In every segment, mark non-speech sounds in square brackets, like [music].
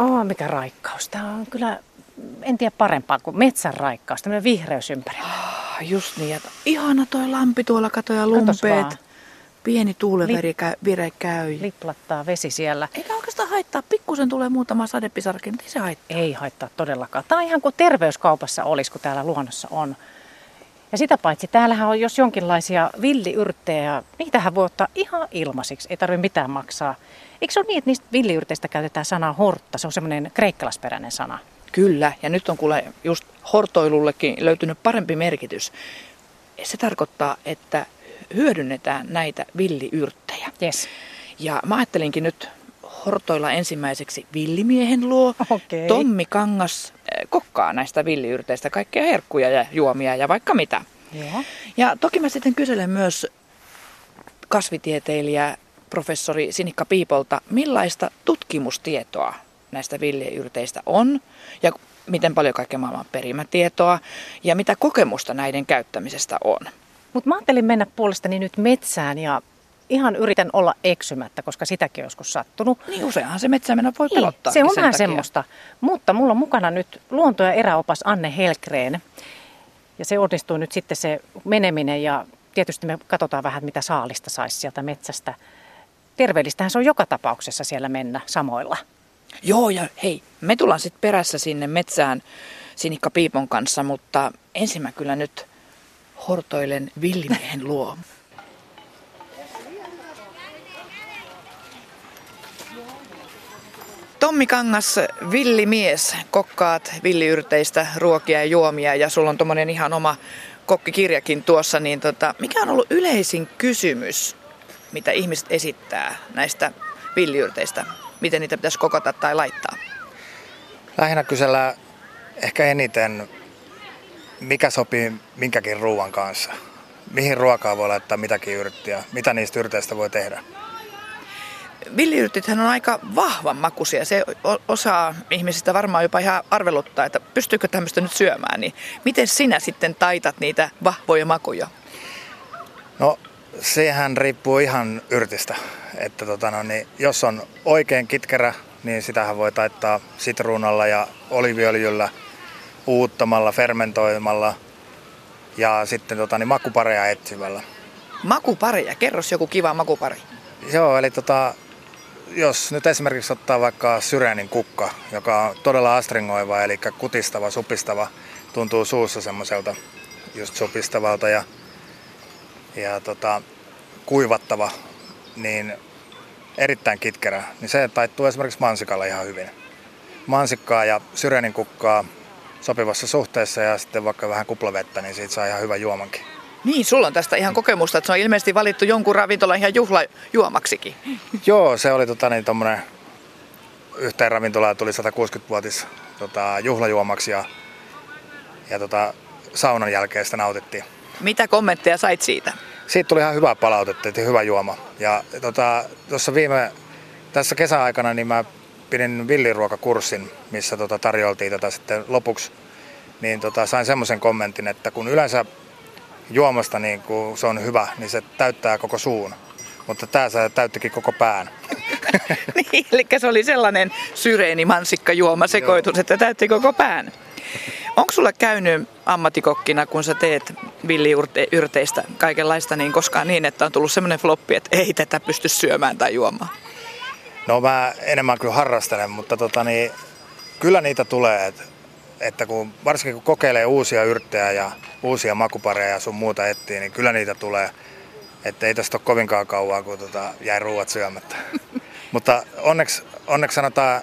Oh, mikä raikkaus. Tämä on kyllä, en tiedä parempaa kuin metsän raikkaus, tämmöinen vihreys ympärillä. Oh, just niin, että ihana toi lampi tuolla katoja lumpeet. Pieni tuuleveri käy, vire käy. Liplattaa vesi siellä. Eikä oikeastaan haittaa. Pikkusen tulee muutama sadepisarkin, niin se haittaa. Ei haittaa todellakaan. Tämä on ihan kuin terveyskaupassa olisi, kun täällä luonnossa on. Ja sitä paitsi täällähän on jos jonkinlaisia villiyrttejä, niitähän voi ottaa ihan ilmaisiksi, ei tarvitse mitään maksaa. Eikö se ole niin, että niistä villiyrteistä käytetään sanaa hortta? Se on semmoinen kreikkalasperäinen sana. Kyllä, ja nyt on kuule just hortoilullekin löytynyt parempi merkitys. Se tarkoittaa, että hyödynnetään näitä villiyrttejä. Yes. Ja mä ajattelinkin nyt hortoilla ensimmäiseksi villimiehen luo. Okay. Tommi Kangas eh, kokkaa näistä villiyrteistä kaikkea herkkuja ja juomia ja vaikka mitä. Joo. Ja toki mä sitten kyselen myös kasvitieteilijä professori Sinikka Piipolta, millaista tutkimustietoa näistä villiyrteistä on ja miten paljon kaikkea maailman perimätietoa ja mitä kokemusta näiden käyttämisestä on. Mutta mä ajattelin mennä puolestani nyt metsään ja ihan yritän olla eksymättä, koska sitäkin on joskus sattunut. Niin useinhan se metsään voi pelottaa. Se on vähän semmoista. Mutta mulla on mukana nyt luonto- ja eräopas Anne Helkreen. Ja se onnistuu nyt sitten se meneminen ja tietysti me katsotaan vähän, mitä saalista saisi sieltä metsästä. Terveellistähän se on joka tapauksessa siellä mennä samoilla. Joo, ja hei, me tullaan sitten perässä sinne metsään Sinikka Piipon kanssa, mutta ensin mä kyllä nyt hortoilen villimiehen luo. Tommi Kangas, villimies, kokkaat villiyrteistä ruokia ja juomia ja sulla on tommonen ihan oma kokkikirjakin tuossa, niin tota, mikä on ollut yleisin kysymys, mitä ihmiset esittää näistä villiyrteistä? Miten niitä pitäisi kokata tai laittaa? Lähinnä kysellä ehkä eniten, mikä sopii minkäkin ruoan kanssa. Mihin ruokaa voi laittaa mitäkin yrttiä, mitä niistä yrteistä voi tehdä villiyrtithän on aika vahvan makuisia. Se osaa ihmisistä varmaan jopa ihan arveluttaa, että pystyykö tämmöistä nyt syömään. Niin miten sinä sitten taitat niitä vahvoja makuja? No sehän riippuu ihan yrtistä. Että tota, no, niin, jos on oikein kitkerä, niin sitähän voi taittaa sitruunalla ja oliviöljyllä, uuttamalla, fermentoimalla ja sitten tota, niin makupareja etsivällä. Makupareja? Kerros joku kiva makupari. Joo, eli tota, jos nyt esimerkiksi ottaa vaikka syrenin kukka, joka on todella astringoiva, eli kutistava, supistava, tuntuu suussa semmoiselta just supistavalta ja, ja tota, kuivattava, niin erittäin kitkerä, niin se taittuu esimerkiksi mansikalla ihan hyvin. Mansikkaa ja syrenin kukkaa sopivassa suhteessa ja sitten vaikka vähän kuplavettä, niin siitä saa ihan hyvä juomankin. Niin, sulla on tästä ihan kokemusta, että se on ilmeisesti valittu jonkun ravintolan ihan juhlajuomaksikin. Joo, se oli tota, niin, tommonen, yhteen ravintolaan tuli 160-vuotis tota, juhlajuomaksi ja, ja tota, saunan jälkeen sitä nautittiin. Mitä kommentteja sait siitä? Siitä tuli ihan hyvää palautetta, että hyvä juoma. Ja tota, tuossa viime, tässä kesäaikana niin mä pidin villiruokakurssin, missä tota, tarjoltiin tätä sitten lopuksi. Niin tota, sain semmoisen kommentin, että kun yleensä juomasta niin kun se on hyvä, niin se täyttää koko suun. Mutta tämä se täyttikin koko pään. [laughs] niin, eli se oli sellainen syreeni mansikka juoma sekoitus, että täytti koko pään. Onko sulla käynyt ammatikokkina, kun sä teet villiyrteistä kaikenlaista, niin koskaan niin, että on tullut semmoinen floppi, että ei tätä pysty syömään tai juomaan? No mä enemmän kyllä harrastelen, mutta tota niin, kyllä niitä tulee. Että että kun, varsinkin kun kokeilee uusia yrttejä ja uusia makupareja ja sun muuta etsii, niin kyllä niitä tulee. Että ei tästä ole kovinkaan kauaa, kun tota, jäi ruuat syömättä. [laughs] Mutta onneksi, onneksi sanotaan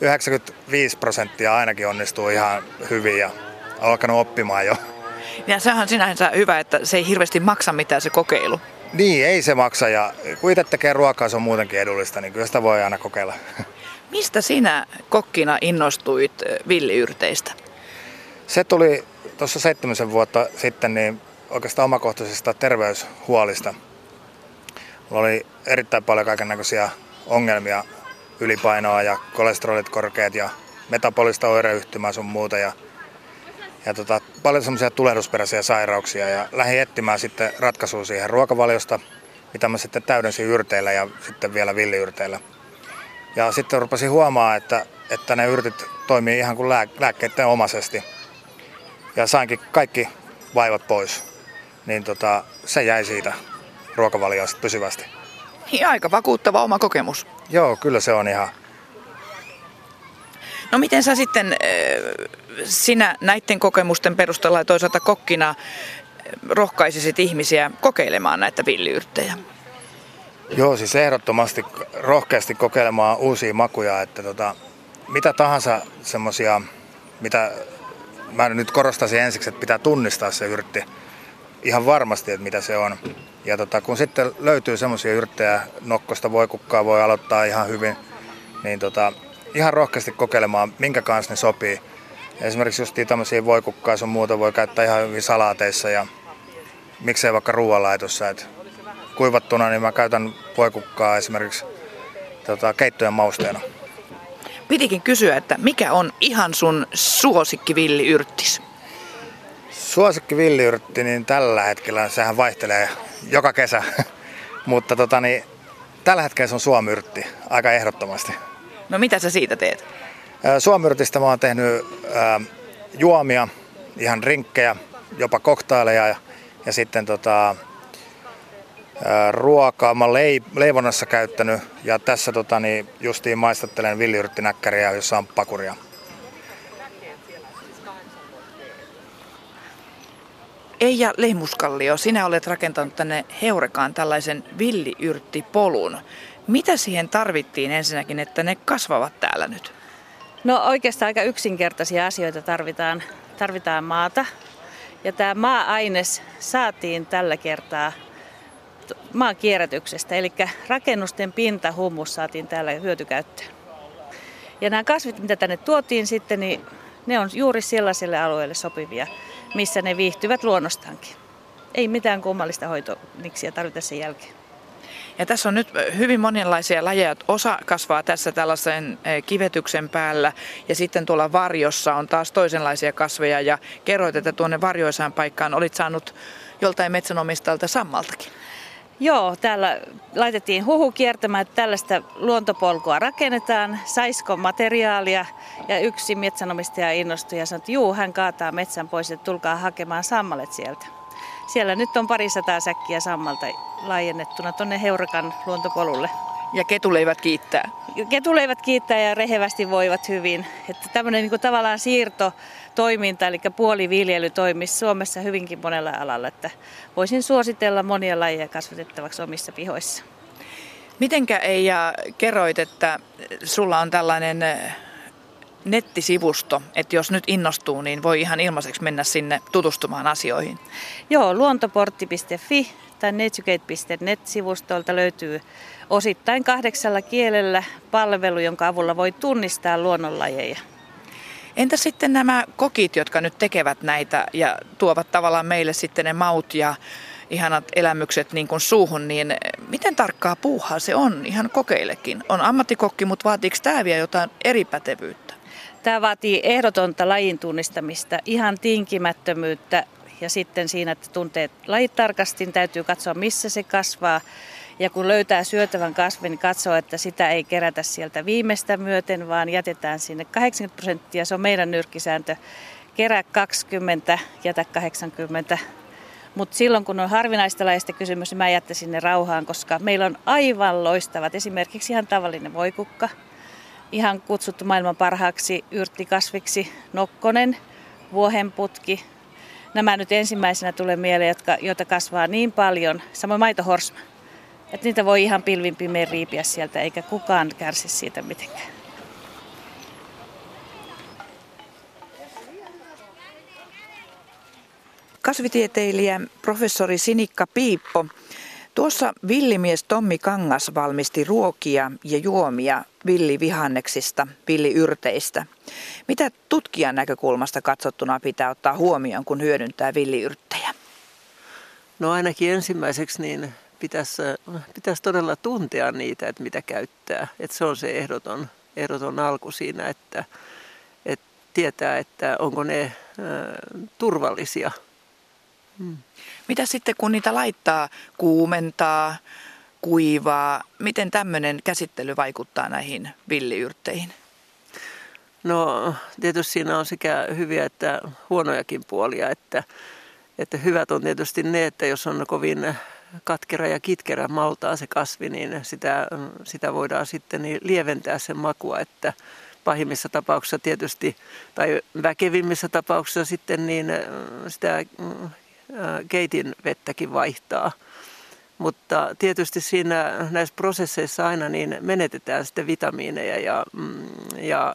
95 prosenttia ainakin onnistuu ihan hyvin ja on alkanut oppimaan jo. Ja sehän on sinänsä hyvä, että se ei hirveästi maksa mitään se kokeilu. Niin, ei se maksa ja kun itse tekee ruokaa, se on muutenkin edullista, niin kyllä sitä voi aina kokeilla. [laughs] Mistä sinä kokkina innostuit villiyrteistä? Se tuli tuossa seitsemän vuotta sitten niin oikeastaan omakohtaisista terveyshuolista. Mulla oli erittäin paljon kaikenlaisia ongelmia, ylipainoa ja kolesterolit korkeat ja metabolista oireyhtymää sun muuta. Ja, ja tota, paljon semmoisia tulehdusperäisiä sairauksia ja lähdin etsimään sitten ratkaisua siihen ruokavaliosta, mitä mä sitten täydensin yrteillä ja sitten vielä villiyrteillä. Ja sitten rupesin huomaa, että, että ne yrtit toimii ihan kuin lää, lääkkeiden omaisesti. Ja sainkin kaikki vaivat pois. Niin tota, se jäi siitä ruokavaliosta pysyvästi. Niin aika vakuuttava oma kokemus. Joo, kyllä se on ihan. No miten sä sitten sinä näiden kokemusten perusteella ja toisaalta kokkina rohkaisisit ihmisiä kokeilemaan näitä villiyrttejä? Joo, siis ehdottomasti rohkeasti kokeilemaan uusia makuja, että tota, mitä tahansa semmoisia, mitä mä nyt korostaisin ensiksi, että pitää tunnistaa se yrtti ihan varmasti, että mitä se on. Ja tota, kun sitten löytyy semmoisia yrttejä, nokkosta voi kukkaa voi aloittaa ihan hyvin, niin tota, ihan rohkeasti kokeilemaan, minkä kanssa ne sopii. Esimerkiksi just tämmöisiä voikukkaa sun muuta voi käyttää ihan hyvin salaateissa ja miksei vaikka ruoanlaitossa. Et kuivattuna niin mä käytän voikukkaa esimerkiksi tota, keittojen mausteena. Pitikin kysyä, että mikä on ihan sun suosikki villiyrttis? Suosikki villiyrtti, niin tällä hetkellä sehän vaihtelee joka kesä. [laughs] Mutta tota, niin, tällä hetkellä se on suomyrtti aika ehdottomasti. No mitä sä siitä teet? Suomyrtistä mä oon tehnyt ää, juomia, ihan rinkkejä, jopa koktaileja ja, ja sitten tota, ruokaa mä leip, leivonnassa käyttänyt ja tässä tota, niin justiin maistattelen villiyrttinäkkäriä, jossa on pakuria. Eija Lehmuskallio, sinä olet rakentanut tänne Heurekaan tällaisen villiyrttipolun. Mitä siihen tarvittiin ensinnäkin, että ne kasvavat täällä nyt? No oikeastaan aika yksinkertaisia asioita tarvitaan. Tarvitaan maata. Ja tämä maa-aines saatiin tällä kertaa maan kierrätyksestä, eli rakennusten pinta hummus saatiin täällä hyötykäyttöön. Ja nämä kasvit, mitä tänne tuotiin sitten, niin ne on juuri sellaiselle alueelle sopivia, missä ne viihtyvät luonnostankin. Ei mitään kummallista hoitoniksiä tarvita sen jälkeen. Ja tässä on nyt hyvin monenlaisia lajeja. Osa kasvaa tässä tällaisen eh, kivetyksen päällä ja sitten tuolla varjossa on taas toisenlaisia kasveja. Ja kerroit, että tuonne varjoisaan paikkaan olit saanut joltain metsänomistajalta sammaltakin. Joo, täällä laitettiin huhu kiertämään, että tällaista luontopolkua rakennetaan, saisiko materiaalia. Ja yksi metsänomistaja innostui ja sanoi, että juu, hän kaataa metsän pois, että tulkaa hakemaan sammalet sieltä. Siellä nyt on parisataa säkkiä sammalta laajennettuna tuonne Heurakan luontopolulle. Ja ketuleivät kiittää. Ketuleivät kiittää ja rehevästi voivat hyvin. Että tämmöinen niin kuin tavallaan siirtotoiminta, eli puoliviljely toimisi Suomessa hyvinkin monella alalla. Että voisin suositella monia lajeja kasvatettavaksi omissa pihoissa. Mitenkä Eija kerroit, että sulla on tällainen nettisivusto, että jos nyt innostuu, niin voi ihan ilmaiseksi mennä sinne tutustumaan asioihin? Joo, luontoportti.fi tai netucate.net-sivustolta löytyy osittain kahdeksalla kielellä palvelu, jonka avulla voi tunnistaa luonnonlajeja. Entä sitten nämä kokit, jotka nyt tekevät näitä ja tuovat tavallaan meille sitten ne maut ja ihanat elämykset niin kuin suuhun, niin miten tarkkaa puuhaa se on ihan kokeillekin? On ammattikokki, mutta vaatiiko tämä vielä jotain eri pätevyyttä? Tämä vaatii ehdotonta lajin tunnistamista, ihan tinkimättömyyttä ja sitten siinä, että tuntee lajit tarkasti, niin täytyy katsoa missä se kasvaa. Ja kun löytää syötävän kasvin, niin katsoo, että sitä ei kerätä sieltä viimeistä myöten, vaan jätetään sinne 80 prosenttia. Se on meidän nyrkkisääntö. Kerää 20, jätä 80. Mutta silloin kun on harvinaista lajista kysymys, niin mä jättäisin ne rauhaan, koska meillä on aivan loistavat. Esimerkiksi ihan tavallinen voikukka, ihan kutsuttu maailman parhaaksi yrttikasviksi nokkonen, vuohenputki. Nämä nyt ensimmäisenä tulee mieleen, jotka, joita kasvaa niin paljon. Samoin maitohorsma. Että niitä voi ihan pilvin pimein riipiä sieltä, eikä kukaan kärsi siitä mitenkään. Kasvitieteilijä professori Sinikka Piippo Tuossa villimies Tommi Kangas valmisti ruokia ja juomia villivihanneksista, villiyrteistä. Mitä tutkijan näkökulmasta katsottuna pitää ottaa huomioon, kun hyödyntää villiyrttejä? No ainakin ensimmäiseksi niin pitäisi, pitäisi todella tuntea niitä, että mitä käyttää. Että se on se ehdoton, ehdoton alku siinä, että, että tietää, että onko ne ä, turvallisia. Hmm. Mitä sitten kun niitä laittaa, kuumentaa, kuivaa, miten tämmöinen käsittely vaikuttaa näihin villiyrtteihin? No tietysti siinä on sekä hyviä että huonojakin puolia, että, että hyvät on tietysti ne, että jos on kovin katkera ja kitkerä maltaa se kasvi, niin sitä, sitä voidaan sitten niin lieventää sen makua, että pahimmissa tapauksissa tietysti, tai väkevimmissä tapauksissa sitten niin sitä keitin vettäkin vaihtaa. Mutta tietysti siinä näissä prosesseissa aina niin menetetään sitten vitamiineja ja, mm, ja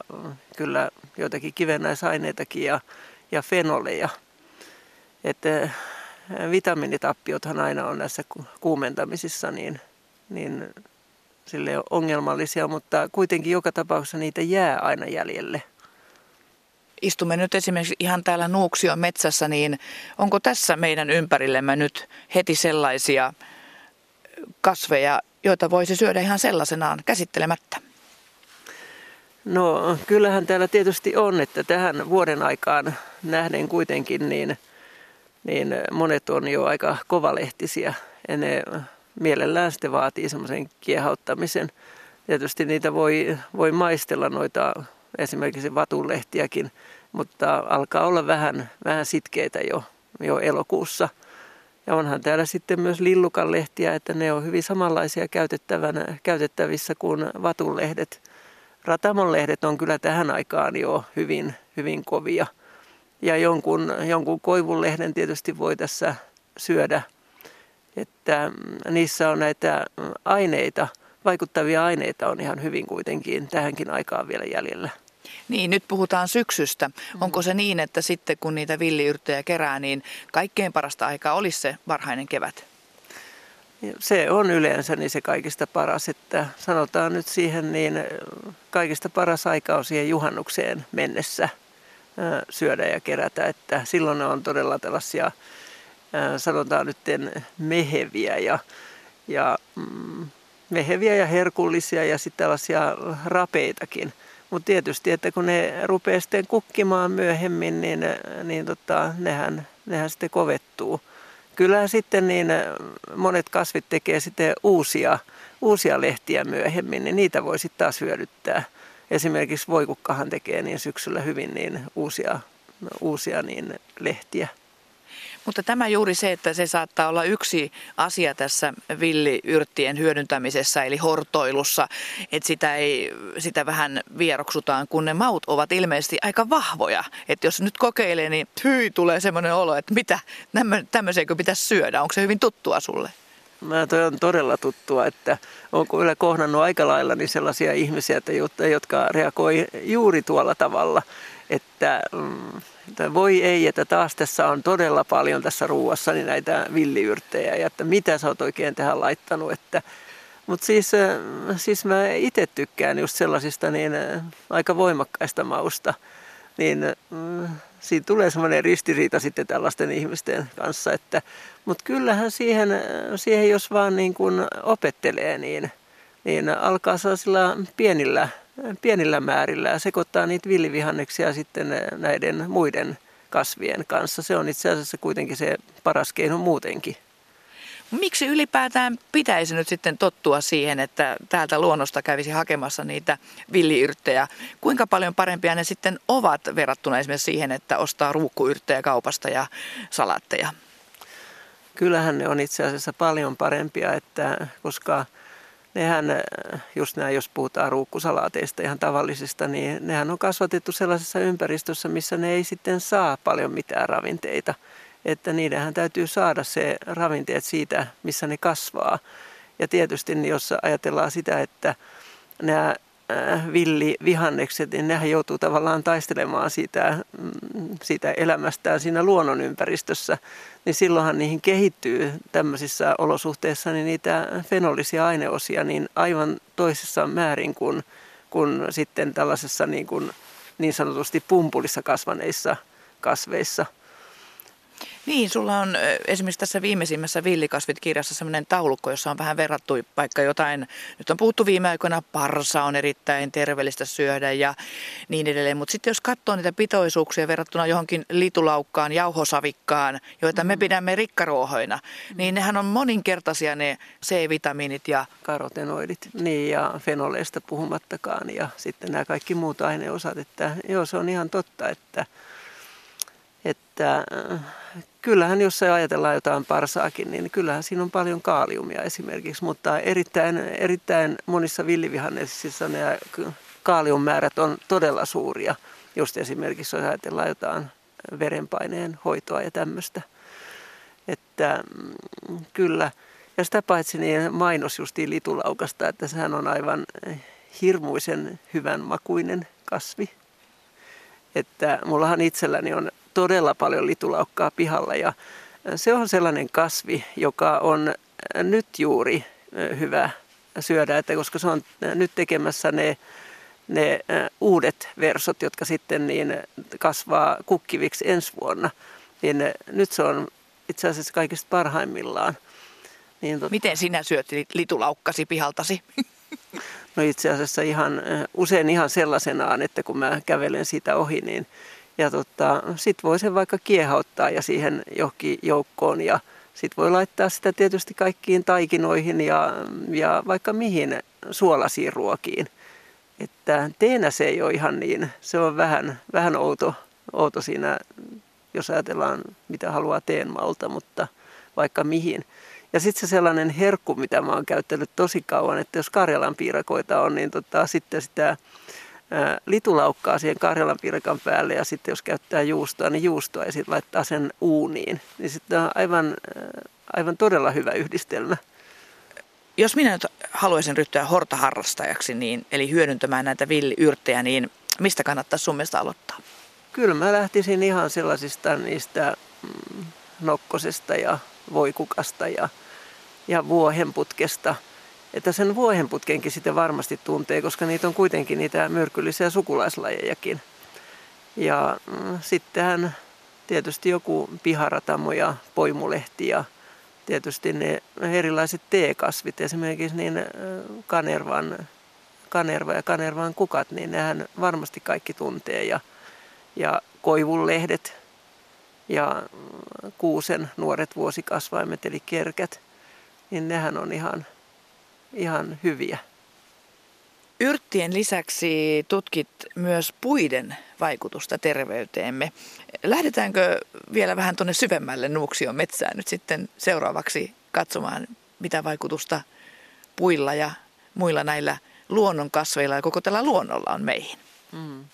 kyllä joitakin kivennäisaineitakin ja, ja fenoleja. Että vitamiinitappiothan aina on näissä kuumentamisissa niin, niin sille ongelmallisia, mutta kuitenkin joka tapauksessa niitä jää aina jäljelle. Istumme nyt esimerkiksi ihan täällä Nuuksion metsässä, niin onko tässä meidän ympärillemme nyt heti sellaisia kasveja, joita voisi syödä ihan sellaisenaan käsittelemättä? No kyllähän täällä tietysti on, että tähän vuoden aikaan nähden kuitenkin niin, niin monet on jo aika kovalehtisiä ja ne mielellään sitten vaatii semmoisen kiehauttamisen. Tietysti niitä voi, voi maistella noita esimerkiksi vatunlehtiäkin, mutta alkaa olla vähän, vähän sitkeitä jo, jo elokuussa. Ja onhan täällä sitten myös lillukanlehtiä, että ne on hyvin samanlaisia käytettävänä, käytettävissä kuin vatunlehdet. Ratamonlehdet on kyllä tähän aikaan jo hyvin, hyvin kovia. Ja jonkun, jonkun koivunlehden tietysti voi tässä syödä – että niissä on näitä aineita, vaikuttavia aineita on ihan hyvin kuitenkin tähänkin aikaan vielä jäljellä. Niin, nyt puhutaan syksystä. Onko se niin, että sitten kun niitä villiyrttejä kerää, niin kaikkein parasta aikaa olisi se varhainen kevät? Se on yleensä niin se kaikista paras, että sanotaan nyt siihen niin kaikista paras aika on siihen juhannukseen mennessä syödä ja kerätä, että silloin ne on todella tällaisia sanotaan nyt meheviä ja, ja mm, meheviä ja herkullisia ja sitten tällaisia rapeitakin. Mutta tietysti, että kun ne rupeaa sitten kukkimaan myöhemmin, niin, niin tota, nehän, nehän sitten kovettuu. Kyllähän sitten niin monet kasvit tekee sitten uusia, uusia lehtiä myöhemmin, niin niitä voi sitten taas hyödyttää. Esimerkiksi voikukkahan tekee niin syksyllä hyvin niin uusia, uusia niin lehtiä. Mutta tämä juuri se, että se saattaa olla yksi asia tässä villiyrttien hyödyntämisessä, eli hortoilussa, että sitä, ei, sitä vähän vieroksutaan, kun ne maut ovat ilmeisesti aika vahvoja. Että jos nyt kokeilee, niin hyi, tulee semmoinen olo, että mitä, tämmöisenkö pitäisi syödä. Onko se hyvin tuttua sulle? Mä toi on todella tuttua, että on kyllä kohdannut aika lailla niin sellaisia ihmisiä, että, jotka reagoi juuri tuolla tavalla, että mm, että voi ei, että taas tässä on todella paljon tässä ruuassa niin näitä villiyrttejä ja että mitä sä oot oikein tähän laittanut. Että, mutta siis, äh, siis mä itse tykkään just sellaisista niin äh, aika voimakkaista mausta. Niin äh, siinä tulee semmoinen ristiriita sitten tällaisten ihmisten kanssa. Että, mutta kyllähän siihen, siihen, jos vaan niin kuin opettelee, niin, niin alkaa sellaisilla pienillä pienillä määrillä ja sekoittaa niitä villivihanneksia sitten näiden muiden kasvien kanssa. Se on itse asiassa kuitenkin se paras keino muutenkin. Miksi ylipäätään pitäisi nyt sitten tottua siihen, että täältä luonnosta kävisi hakemassa niitä villiyrttejä? Kuinka paljon parempia ne sitten ovat verrattuna esimerkiksi siihen, että ostaa ruukkuyrttejä kaupasta ja salatteja? Kyllähän ne on itse asiassa paljon parempia, että koska nehän, äh, just nämä, jos puhutaan ruukkusalaateista ihan tavallisista, niin nehän on kasvatettu sellaisessa ympäristössä, missä ne ei sitten saa paljon mitään ravinteita. Että niidenhän täytyy saada se ravinteet siitä, missä ne kasvaa. Ja tietysti niin jos ajatellaan sitä, että nämä Äh, villivihannekset, niin nehän joutuu tavallaan taistelemaan siitä, mm, siitä elämästään siinä luonnonympäristössä, niin silloinhan niihin kehittyy tämmöisissä olosuhteissa niin niitä fenolisia aineosia niin aivan toisessa määrin kuin, kuin sitten tällaisessa niin, kuin niin sanotusti pumpulissa kasvaneissa kasveissa. Niin, sulla on esimerkiksi tässä viimeisimmässä Villikasvit-kirjassa sellainen taulukko, jossa on vähän verrattu vaikka jotain, nyt on puhuttu viime aikoina, parsa on erittäin terveellistä syödä ja niin edelleen. Mutta sitten jos katsoo niitä pitoisuuksia verrattuna johonkin litulaukkaan, jauhosavikkaan, joita me mm. pidämme rikkaruohoina, mm. niin nehän on moninkertaisia ne C-vitamiinit ja... Karotenoidit, niin ja fenoleista puhumattakaan ja sitten nämä kaikki muut aineosat. Että joo, se on ihan totta, että että äh, kyllähän jos ajatellaan jotain parsaakin, niin kyllähän siinä on paljon kaaliumia esimerkiksi, mutta erittäin, erittäin monissa villivihannesissa ne kaaliummäärät on todella suuria, just esimerkiksi jos ajatellaan jotain verenpaineen hoitoa ja tämmöistä. Että mm, kyllä, ja sitä paitsi niin mainos justiin litulaukasta, että sehän on aivan hirmuisen hyvän makuinen kasvi. Että mullahan itselläni on todella paljon litulaukkaa pihalla ja se on sellainen kasvi, joka on nyt juuri hyvä syödä, että koska se on nyt tekemässä ne, ne uudet versot, jotka sitten niin kasvaa kukkiviksi ensi vuonna, niin nyt se on itse asiassa kaikista parhaimmillaan. Niin tot... Miten sinä syöt litulaukkasi pihaltasi? [laughs] No itse asiassa ihan, usein ihan sellaisenaan, että kun mä kävelen siitä ohi, niin ja tota, sitten voi sen vaikka kiehauttaa ja siihen johonkin joukkoon ja sitten voi laittaa sitä tietysti kaikkiin taikinoihin ja, ja vaikka mihin suolasiin ruokiin. Että teenä se ei ole ihan niin, se on vähän, vähän outo, outo siinä, jos ajatellaan mitä haluaa teenmalta, mutta vaikka mihin. Ja sitten se sellainen herkku, mitä mä oon käyttänyt tosi kauan, että jos Karjalan piirakoita on, niin tota, sitten sitä litulaukkaa siihen Karjalan pirkan päälle ja sitten jos käyttää juustoa, niin juustoa ja sitten laittaa sen uuniin. Niin sitten on aivan, aivan todella hyvä yhdistelmä. Jos minä nyt haluaisin ryhtyä hortaharrastajaksi, niin, eli hyödyntämään näitä villiyrttejä, niin mistä kannattaa sun mielestä aloittaa? Kyllä mä lähtisin ihan sellaisista niistä mm, nokkosesta ja voikukasta ja, ja vuohenputkesta – että sen vuohenputkenkin sitten varmasti tuntee, koska niitä on kuitenkin niitä myrkyllisiä sukulaislajejakin. Ja mm, sittenhän tietysti joku piharatamo ja poimulehti ja tietysti ne erilaiset teekasvit, esimerkiksi niin kanervan, kanerva ja kanervan kukat, niin nehän varmasti kaikki tuntee. Ja, ja koivunlehdet ja mm, kuusen nuoret vuosikasvaimet eli kerkät, niin nehän on ihan ihan hyviä. Yrttien lisäksi tutkit myös puiden vaikutusta terveyteemme. Lähdetäänkö vielä vähän tuonne syvemmälle Nuuksion metsään nyt sitten seuraavaksi katsomaan, mitä vaikutusta puilla ja muilla näillä luonnonkasveilla ja koko tällä luonnolla on meihin? Mm,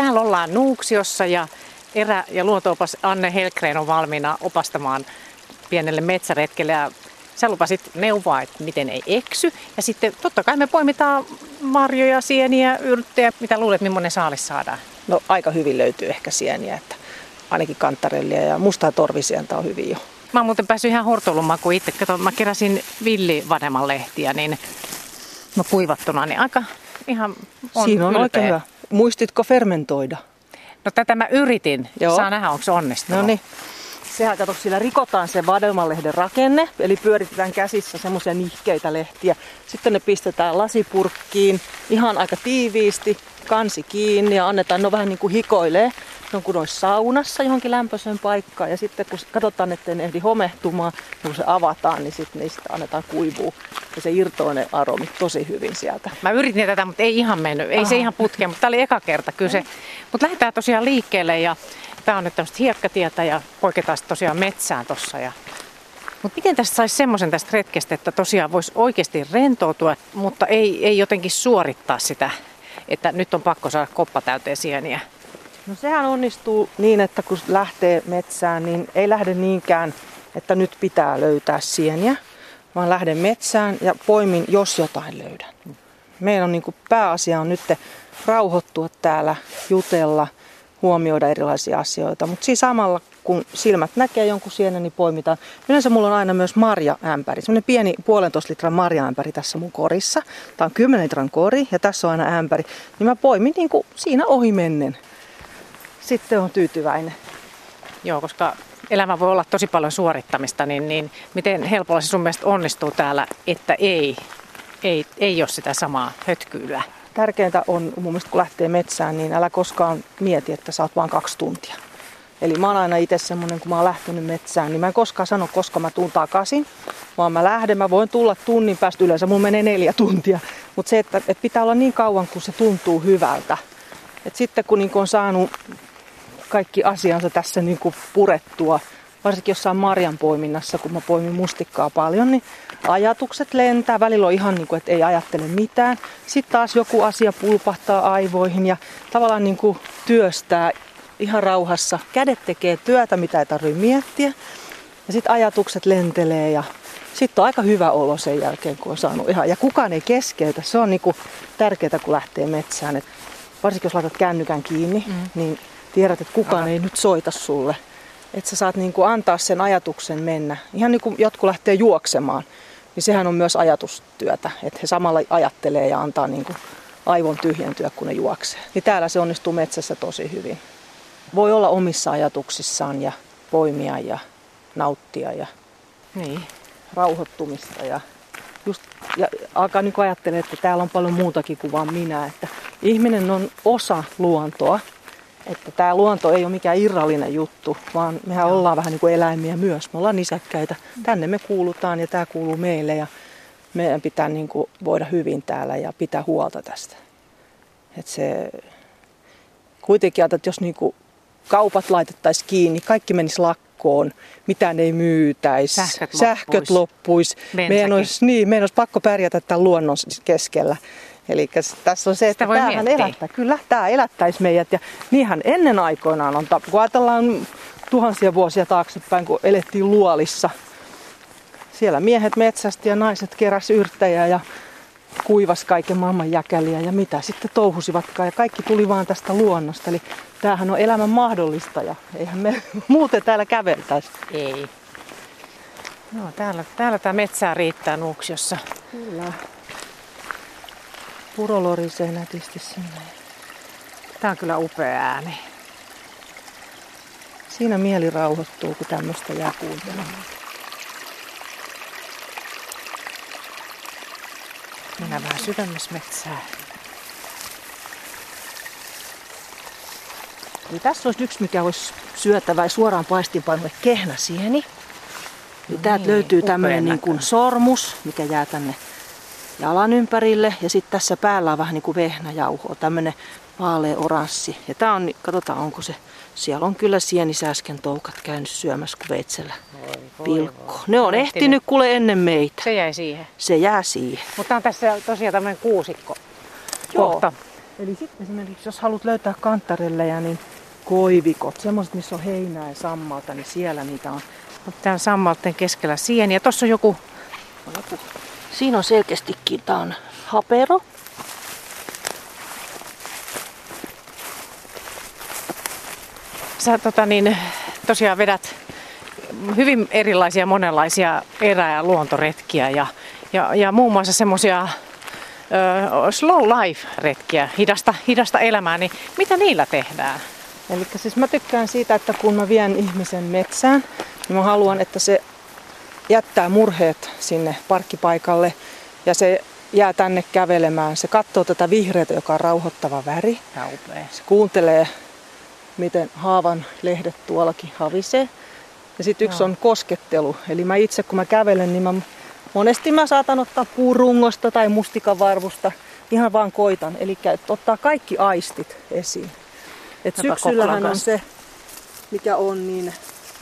Täällä ollaan Nuuksiossa ja erä- ja luontoopas Anne Helgren on valmiina opastamaan pienelle metsäretkelle ja sä lupasit neuvoa, että miten ei eksy. Ja sitten totta kai me poimitaan marjoja, sieniä, yrttejä. Mitä luulet, millainen saalis saadaan? No aika hyvin löytyy ehkä sieniä, että ainakin kantarellia ja mustaa torvisientä on hyvin jo. Mä oon muuten päässyt ihan hortolumaan, itse kato, mä keräsin villivaneman lehtiä, niin no kuivattuna, niin aika ihan on Siinä on ylpeä. oikein hyvä. Muistitko fermentoida? No tätä mä yritin. Joo. Saa nähdä, onko se onnistunut. No niin. Sehän kato, sillä rikotaan se vadelmanlehden rakenne, eli pyöritetään käsissä semmoisia nihkeitä lehtiä. Sitten ne pistetään lasipurkkiin ihan aika tiiviisti, kansi kiinni ja annetaan, no vähän niin kuin hikoilee. Ne on kuin olisi saunassa johonkin lämpöiseen paikkaan ja sitten kun katsotaan, ettei ne ehdi homehtumaan, niin kun se avataan, niin sitten niistä annetaan kuivua ja se irtoaa ne aromit tosi hyvin sieltä. Mä yritin tätä, mutta ei ihan mennyt. Ei Aha. se ihan putkeen, mutta tämä oli eka kerta kyse. Mutta lähdetään tosiaan liikkeelle ja tämä on nyt tämmöistä hiekkatietä ja poiketaan tosiaan metsään tossa. Ja... Mutta miten tästä saisi semmoisen tästä retkestä, että tosiaan voisi oikeasti rentoutua, mutta ei, ei jotenkin suorittaa sitä, että nyt on pakko saada koppa täyteen sieniä? No sehän onnistuu niin, että kun lähtee metsään, niin ei lähde niinkään, että nyt pitää löytää sieniä, vaan lähden metsään ja poimin, jos jotain löydän. Meidän on niin kuin pääasia on nyt rauhoittua täällä, jutella, huomioida erilaisia asioita. Mutta siinä samalla, kun silmät näkee jonkun sienen, niin poimitaan. Yleensä mulla on aina myös marjaämpäri, semmoinen pieni puolentoista litran marjaämpäri tässä mun korissa. Tämä on 10 litran kori ja tässä on aina ämpäri. Niin mä poimin niin kuin siinä ohi mennen. Sitten on tyytyväinen. Joo, koska elämä voi olla tosi paljon suorittamista, niin, niin miten helpolla se sun mielestä onnistuu täällä, että ei, ei, ei ole sitä samaa hötkyylyä? Tärkeintä on mun mielestä, kun lähtee metsään, niin älä koskaan mieti, että sä oot vaan kaksi tuntia. Eli mä oon aina itse semmonen, kun mä oon lähtenyt metsään, niin mä en koskaan sano, koska mä tuun takaisin, vaan mä lähden, mä voin tulla tunnin päästä yleensä, mun menee neljä tuntia. Mutta se, että, että pitää olla niin kauan, kun se tuntuu hyvältä. Et sitten kun niin kun on saanut kaikki asiansa tässä niin kuin purettua, varsinkin jossain marjan poiminnassa, kun mä poimin mustikkaa paljon, niin ajatukset lentää. Välillä on ihan niin kuin, että ei ajattele mitään. Sitten taas joku asia pulpahtaa aivoihin ja tavallaan niin kuin työstää ihan rauhassa. Kädet tekee työtä, mitä ei tarvitse miettiä. Ja sitten ajatukset lentelee ja sitten on aika hyvä olo sen jälkeen, kun on saanut ihan. Ja kukaan ei keskeytä. Se on niin kuin tärkeää, kun lähtee metsään. Et varsinkin jos laitat kännykän kiinni, mm. niin tiedät, että kukaan Aha. ei nyt soita sulle. Että sä saat niin kuin antaa sen ajatuksen mennä. Ihan niin kuin jotkut lähtee juoksemaan, niin sehän on myös ajatustyötä. Että he samalla ajattelee ja antaa niin kuin aivon tyhjentyä, kun ne juoksee. Niin täällä se onnistuu metsässä tosi hyvin. Voi olla omissa ajatuksissaan ja poimia ja nauttia ja Niin. rauhoittumista ja just ja alkaa niin ajattelemaan, että täällä on paljon muutakin kuin vain minä. Että ihminen on osa luontoa. Että tämä luonto ei ole mikään irrallinen juttu, vaan mehän ollaan vähän niin kuin eläimiä myös. Me ollaan nisäkkäitä. Tänne me kuulutaan ja tämä kuuluu meille ja meidän pitää niin kuin voida hyvin täällä ja pitää huolta tästä. että se kuitenkin että jos niin kuin kaupat laitettaisiin kiinni, kaikki menisi lakkoon, mitään ei myytäisi, Sähköt sähköt loppuisi. Meidän Bensakin. olisi, niin, meidän olisi pakko pärjätä tämän luonnon keskellä. Eli tässä on se, että tämähän elättää. Kyllä, tämä elättäisi meidät. Ja niinhän ennen aikoinaan on, kun ajatellaan tuhansia vuosia taaksepäin, kun elettiin luolissa. Siellä miehet metsästi ja naiset keräs yrttejä ja kuivas kaiken maailman jäkäliä ja mitä sitten touhusivatkaan. Ja kaikki tuli vaan tästä luonnosta. Eli tämähän on elämän mahdollista ja eihän me [laughs] muuten täällä käveltäisi. Ei. No, täällä, täällä tämä metsää riittää Nuuksiossa. Kyllä. Puro lorisee nätisti sinne. Tämä on kyllä upea ääni. Siinä mieli rauhoittuu, kun tämmöistä jää kuuntelemaan. Mennään vähän syvemmäs metsää. Eli tässä olisi yksi, mikä olisi syötävä suoraan paistinpainolle kehnäsieni. Eli täältä niin, löytyy tämmöinen niin kuin sormus, mikä jää tänne jalan ympärille. Ja sitten tässä päällä on vähän niin kuin vehnäjauhoa, tämmöinen vaalea oranssi. Ja tää on, katsotaan onko se, siellä on kyllä sienissä äsken toukat käynyt syömässä kuin veitsellä pilkko. Ne on ehtinyt kuule ennen meitä. Se jäi siihen. Se jää siihen. Mutta on tässä tosiaan tämmöinen kuusikko. Joo. Kohta. Eli sitten esimerkiksi jos haluat löytää kantarelleja, niin koivikot, semmoiset missä on heinää ja sammalta, niin siellä niitä on. Täällä sammalten keskellä sieniä. Tuossa on joku, on joku. Siinä on selkeästikin, tää on hapero. sä tota niin, tosiaan vedät hyvin erilaisia monenlaisia erä- ja luontoretkiä ja, ja, ja muun muassa semmoisia slow life-retkiä, hidasta, hidasta elämää, niin mitä niillä tehdään? Eli siis mä tykkään siitä, että kun mä vien ihmisen metsään, niin mä haluan, että se jättää murheet sinne parkkipaikalle ja se jää tänne kävelemään. Se katsoo tätä vihreätä, joka on rauhoittava väri. Se kuuntelee, miten haavan lehdet tuollakin havisee. Ja sitten yksi on koskettelu. Eli mä itse kun mä kävelen, niin mä monesti mä saatan ottaa puurungosta tai mustikavarvusta. Ihan vaan koitan. Eli ottaa kaikki aistit esiin. Et syksyllähän on se, mikä on niin,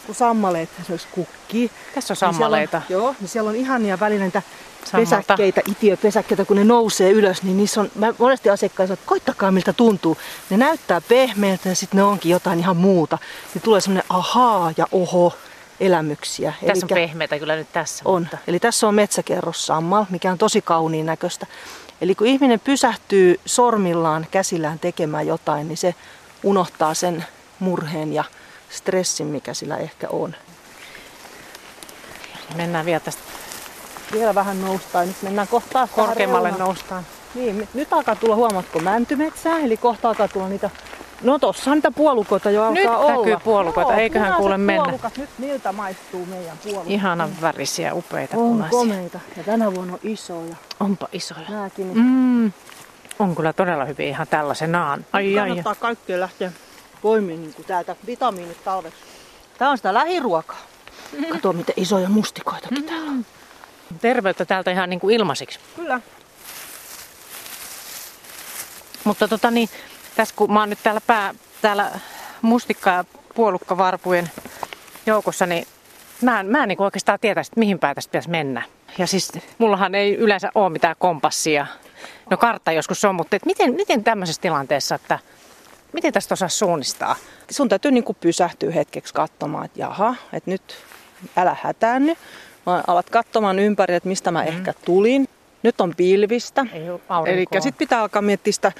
kun sammaleet esimerkiksi kukkii. Tässä on Niin siellä sammaleita. joo, niin siellä on ihania Sammalta. pesäkkeitä, itiöpesäkkeitä, kun ne nousee ylös, niin niissä on, mä monesti asiakkaille sanon, että koittakaa miltä tuntuu. Ne näyttää pehmeältä ja sitten ne onkin jotain ihan muuta. Niin tulee semmoinen ahaa ja oho elämyksiä. Tässä on Elikkä- pehmeitä kyllä nyt tässä. on. Mutta Eli tässä on metsäkerrossammal, mikä on tosi kauniin näköistä. Eli kun ihminen pysähtyy sormillaan, käsillään tekemään jotain, niin se unohtaa sen murheen ja stressin, mikä sillä ehkä on. Mennään vielä tästä Vielä vähän noustaan. Nyt mennään kohta korkeammalle noustaan. Niin, nyt alkaa tulla, huomatko, mäntymetsää, eli kohta alkaa tulla niitä No tossa niitä puolukoita jo Nyt alkaa näkyy olla. puolukoita, Joo, eiköhän kuule mennä. Puolukat, nyt niiltä maistuu meidän puolukat. Ihanan värisiä, upeita on punaisia. komeita. Ja tänä vuonna on isoja. Onpa isoja. Nääkin. Mm. On kyllä todella hyvin ihan tällaisenaan. Ai, ai, ai. Kannattaa kaikkea lähteä poimimaan niin täältä vitamiinit talveksi. Tää on sitä lähiruokaa. Kato miten isoja mustikoitakin täällä on. Terveyttä täältä ihan niin kuin ilmaisiksi. Kyllä. Mutta tota niin, tässä kun mä oon nyt täällä, pää, täällä mustikka- ja puolukkavarpujen joukossa, niin mä en, mä en niin oikeastaan tiedä, että mihin päin tästä pitäisi mennä. Ja siis mullahan ei yleensä ole mitään kompassia. No kartta joskus on, mutta et miten, miten tämmöisessä tilanteessa, että miten tästä osaa suunnistaa? Sun täytyy niin kuin pysähtyä hetkeksi katsomaan, että jaha, että nyt älä hätäänny. Vaan alat katsomaan ympäri, että mistä mä mm. ehkä tulin. Nyt on pilvistä. Eli sitten pitää alkaa miettiä sitä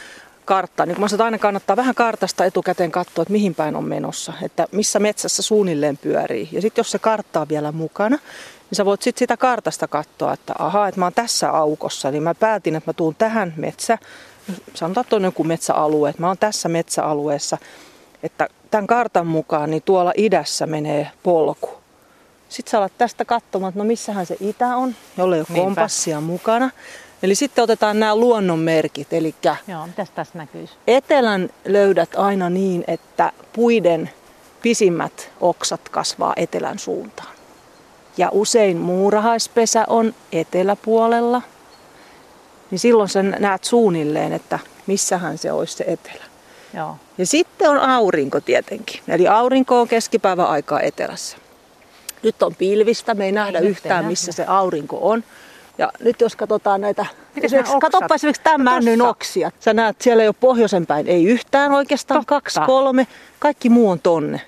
karttaa. Niin kuin mä sanoin, että aina kannattaa vähän kartasta etukäteen katsoa, että mihin päin on menossa. Että missä metsässä suunnilleen pyörii. Ja sitten jos se kartta on vielä mukana, niin sä voit sitten sitä kartasta katsoa, että ahaa, että mä oon tässä aukossa. Niin mä päätin, että mä tuun tähän metsä, sanotaan, että on joku metsäalue, että mä oon tässä metsäalueessa. Että tämän kartan mukaan, niin tuolla idässä menee polku. Sitten sä alat tästä katsomaan, että no missähän se itä on, jolle ei ole Niinpä. kompassia mukana. Eli sitten otetaan nämä luonnonmerkit, eli Joo, mitäs tässä näkyisi? etelän löydät aina niin, että puiden pisimmät oksat kasvaa etelän suuntaan. Ja usein muurahaispesä on eteläpuolella, niin silloin sä näet suunnilleen, että missähän se olisi se etelä. Joo. Ja sitten on aurinko tietenkin. Eli aurinko on keskipäivän aikaa etelässä. Nyt on pilvistä, me ei nähdä ei yhtään nähdä. missä se aurinko on. Ja nyt jos katsotaan näitä, esimerkiksi, esimerkiksi tämän männyn oksia. Sä näet, siellä ei ole pohjoisen päin, ei yhtään oikeastaan, Totta. kaksi, kolme, kaikki muu on tonne.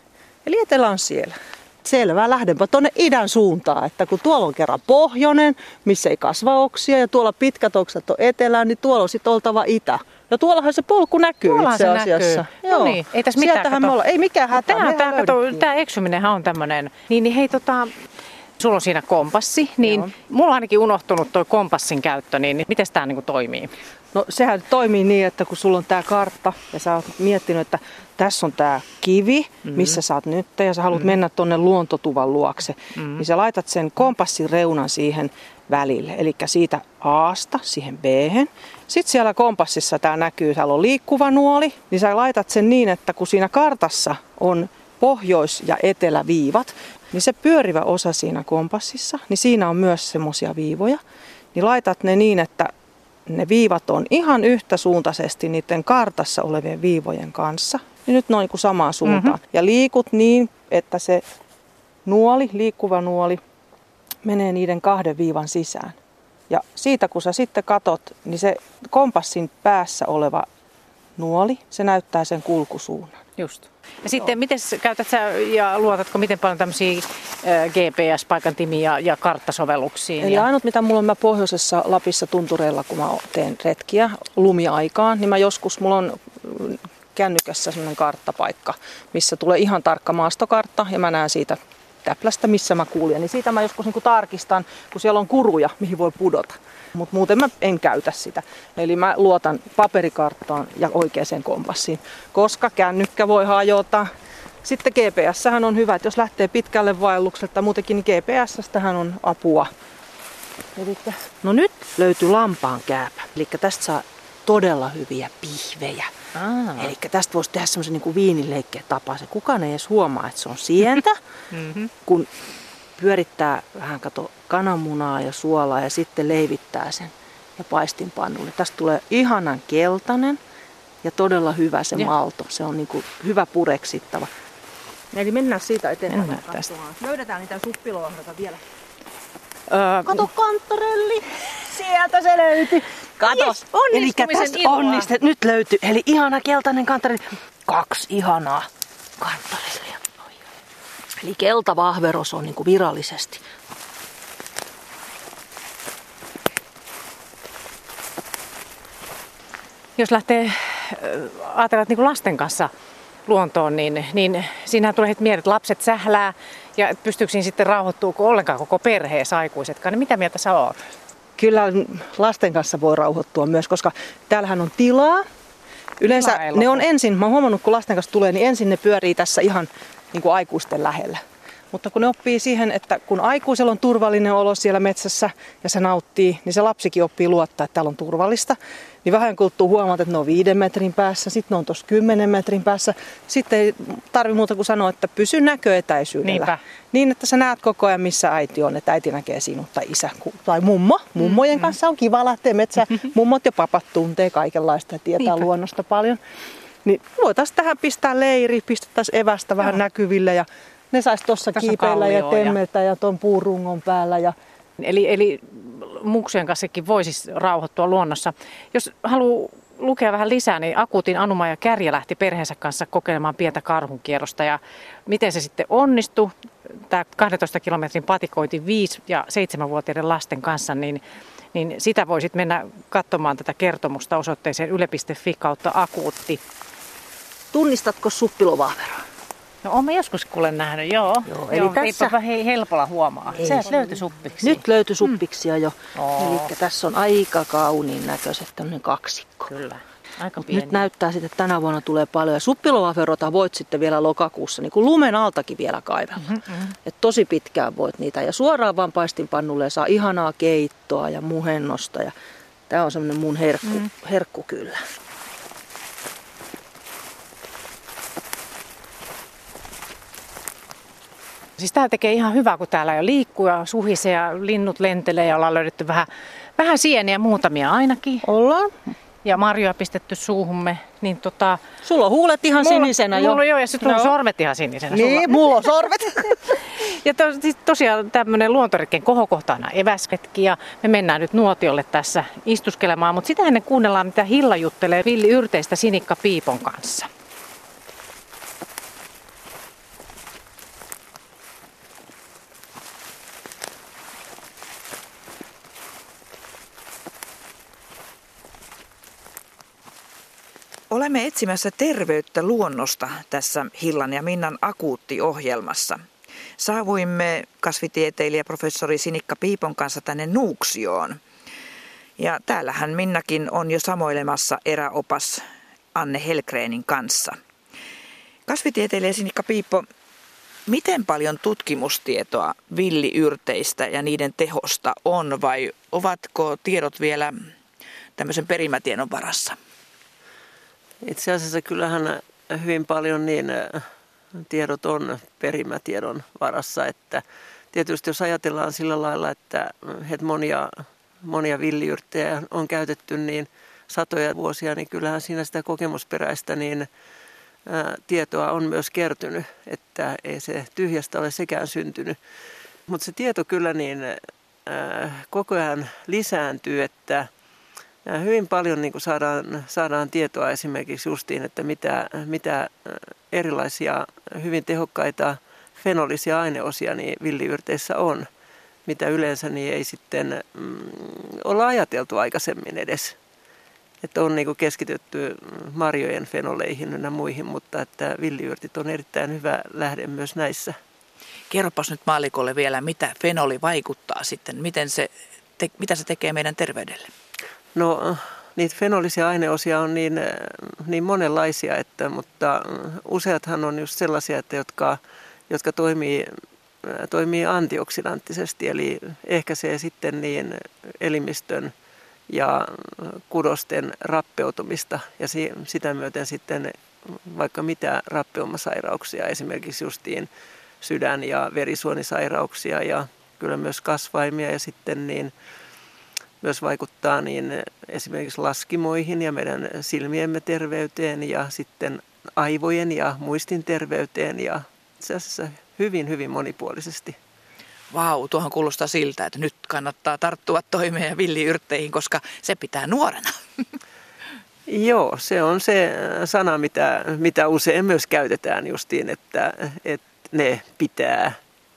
Eli etelä on siellä. Selvä, lähdenpä tonne idän suuntaan, että kun tuolla on kerran pohjoinen, missä ei kasva oksia, ja tuolla pitkät oksat on etelään, niin tuolla on sitten oltava itä. Ja tuollahan se polku näkyy Tuollahan itse se asiassa. näkyy. No niin, ei tässä mitään, Sieltähän kato. me ollaan. Ei mikään hätä. Tämä, tämä, kato, tämä eksyminenhän on tämmöinen. Niin, niin hei tota, sulla on siinä kompassi, niin Joo. mulla on ainakin unohtunut toi kompassin käyttö, niin, miten tämä niinku toimii? No sehän toimii niin, että kun sulla on tämä kartta ja sä oot miettinyt, että tässä on tämä kivi, Mhm. missä sä oot nyt ja sä haluat mennä tuonne luontotuvan luokse, Mhm. niin sä laitat sen kompassin reunan siihen välille. Eli siitä Aasta siihen b Sitten siellä kompassissa tämä näkyy, täällä on liikkuva nuoli, niin sä laitat sen niin, että kun siinä kartassa on pohjois- ja eteläviivat, niin se pyörivä osa siinä kompassissa, niin siinä on myös semmoisia viivoja. Niin laitat ne niin, että ne viivat on ihan yhtä suuntaisesti niiden kartassa olevien viivojen kanssa. Niin nyt noin kuin samaan suuntaan. Mm-hmm. Ja liikut niin, että se nuoli, liikkuva nuoli, menee niiden kahden viivan sisään. Ja siitä kun sä sitten katot, niin se kompassin päässä oleva nuoli, se näyttää sen kulkusuunnan. Just. Ja sitten, miten käytät sä ja luotatko miten paljon tämmöisiä GPS-paikantimiä ja, ja karttasovelluksia? Eli ja... ainut mitä mulla on mä pohjoisessa Lapissa tuntureilla, kun mä teen retkiä lumiaikaan, niin mä joskus, mulla on kännykässä sellainen karttapaikka, missä tulee ihan tarkka maastokartta ja mä näen siitä täplästä, missä mä kuljen. Niin siitä mä joskus niin tarkistan, kun siellä on kuruja, mihin voi pudota. Mutta muuten mä en käytä sitä. Eli mä luotan paperikarttaan ja oikeaan kompassiin, koska kännykkä voi hajota. Sitten GPS on hyvä, että jos lähtee pitkälle vaellukselle tai muutenkin, niin GPS-stähän on apua. No nyt löytyi lampaan kääpä. Eli tästä saa todella hyviä pihvejä. Aa. Eli tästä voisi tehdä semmoisen niin viinileikkeen tapaisen. Kukaan ei edes huomaa, että se on sientä, [laughs] Mm-hmm. kun pyörittää vähän kato kananmunaa ja suolaa ja sitten leivittää sen ja paistinpannulle. Tästä tulee ihanan keltainen ja todella hyvä se Joo. malto. Se on niin kuin hyvä pureksittava. Eli mennään siitä eteenpäin. Mennään tästä. Löydetään niitä suppilohdoita vielä. Öö, Kato kantarelli! Sieltä se löytyi. Kato. Yes, Eli tästä onniste. Nyt löytyi. Eli ihana keltainen kantarelli. Kaksi ihanaa kantarellia. Eli keltavahveros on niin kuin virallisesti. jos lähtee ajatella niin lasten kanssa luontoon, niin, niin siinähän tulee heti mieleen, että lapset sählää ja pystyykö sitten rauhoittuuko ollenkaan koko perheessä aikuisetkaan. Niin mitä mieltä sä oot? Kyllä lasten kanssa voi rauhoittua myös, koska täällähän on tilaa. Yleensä ne on ensin, mä oon huomannut kun lasten kanssa tulee, niin ensin ne pyörii tässä ihan niin kuin aikuisten lähellä. Mutta kun ne oppii siihen, että kun aikuisella on turvallinen olo siellä metsässä ja se nauttii, niin se lapsikin oppii luottaa, että täällä on turvallista. Niin vähän kuluttuu huomata, että ne on viiden metrin päässä, sitten ne on tuossa kymmenen metrin päässä. Sitten ei tarvi muuta kuin sanoa, että pysy näköetäisyydellä. Niinpä. Niin, että sä näet koko ajan, missä äiti on, että äiti näkee sinut tai isä tai mummo. Mummojen mm-hmm. kanssa on kiva lähteä metsään. [laughs] Mummot ja papat tuntee kaikenlaista ja tietää Niinpä. luonnosta paljon. Niin voitaisiin tähän pistää leiri, pistettäisiin evästä vähän Joo. näkyville ja ne saisi tuossa kiipeillä ja temmeltä ja, ja tuon puurungon päällä. Ja... Eli, eli muksujen kanssakin voisi rauhoittua luonnossa. Jos haluaa lukea vähän lisää, niin Akuutin Anuma ja Kärjä lähti perheensä kanssa kokeilemaan pientä karhunkierrosta ja miten se sitten onnistui. Tämä 12 kilometrin patikointi 5- ja 7-vuotiaiden lasten kanssa, niin, niin sitä voisit mennä katsomaan tätä kertomusta osoitteeseen yle.fi kautta akuutti. Tunnistatko suppilovahveroa? No olen joskus kuulen nähnyt, joo. joo eli joo, tässä... hei, helpolla huomaa. Ei. Se löytyi suppiksi. Nyt löytyi suppiksia mm. jo. Oh. Eli tässä on aika kauniin näköiset tämmöinen kaksikko. Kyllä. Aika pieni. Nyt näyttää sitten, että tänä vuonna tulee paljon. Ja suppilovaferota voit sitten vielä lokakuussa, niin kuin lumen altakin vielä kaivella. Mm-hmm, mm-hmm. Et tosi pitkään voit niitä. Ja suoraan vaan paistinpannulle saa ihanaa keittoa ja muhennosta. Ja tämä on semmoinen mun herkku, mm. herkku kyllä. Siis tämä tekee ihan hyvää, kun täällä jo liikkuu ja suhisee ja linnut lentelee ja ollaan löydetty vähän, vähän sieniä, muutamia ainakin. Ollaan. Ja marjoja pistetty suuhumme. Niin tota, sulla on huulet ihan mulla, sinisenä mulla, jo. Mulla joo, ja sitten no. on sormet ihan sinisenä. Niin, sulla. mulla on sormet. [laughs] ja to, siis tosiaan tämmöinen luontoretken kohokohtaana eväsretki ja me mennään nyt nuotiolle tässä istuskelemaan. Mutta sitä ennen kuunnellaan, mitä Hilla juttelee Villi Yrteistä Sinikka Piipon kanssa. Olemme etsimässä terveyttä luonnosta tässä Hillan ja Minnan akuuttiohjelmassa. Saavuimme kasvitieteilijä professori Sinikka Piipon kanssa tänne Nuuksioon. Ja täällähän Minnakin on jo samoilemassa eräopas Anne Helgreenin kanssa. Kasvitieteilijä Sinikka Piippo, miten paljon tutkimustietoa villiyrteistä ja niiden tehosta on vai ovatko tiedot vielä tämmöisen perimätiedon varassa? Itse asiassa kyllähän hyvin paljon niin tiedot on perimätiedon varassa, että tietysti jos ajatellaan sillä lailla, että, että monia, monia villiyrttejä on käytetty niin satoja vuosia, niin kyllähän siinä sitä kokemusperäistä niin tietoa on myös kertynyt, että ei se tyhjästä ole sekään syntynyt. Mutta se tieto kyllä niin koko ajan lisääntyy, että ja hyvin paljon niin kuin saadaan, saadaan tietoa esimerkiksi justiin, että mitä, mitä erilaisia hyvin tehokkaita fenolisia aineosia niin villiyrteissä on, mitä yleensä niin ei sitten mm, olla ajateltu aikaisemmin edes. Että on niin kuin keskitytty marjojen fenoleihin ja muihin, mutta että villiyrtit on erittäin hyvä lähde myös näissä. Kerropas nyt maalikolle vielä, mitä fenoli vaikuttaa sitten, miten se, te, mitä se tekee meidän terveydelle? No niitä fenolisia aineosia on niin, niin monenlaisia, että, mutta useathan on just sellaisia, että jotka, jotka toimii, toimii antioksidanttisesti, eli ehkäisee sitten niin elimistön ja kudosten rappeutumista ja si, sitä myöten sitten vaikka mitä rappeumasairauksia, esimerkiksi justiin sydän- ja verisuonisairauksia ja kyllä myös kasvaimia ja sitten niin myös vaikuttaa niin esimerkiksi laskimoihin ja meidän silmiemme terveyteen ja sitten aivojen ja muistin terveyteen ja itse asiassa hyvin, hyvin monipuolisesti. Vau, tuohon kuulostaa siltä, että nyt kannattaa tarttua toimeen ja villiyrtteihin, koska se pitää nuorena. [laughs] Joo, se on se sana, mitä, mitä usein myös käytetään justiin, että, että ne pitää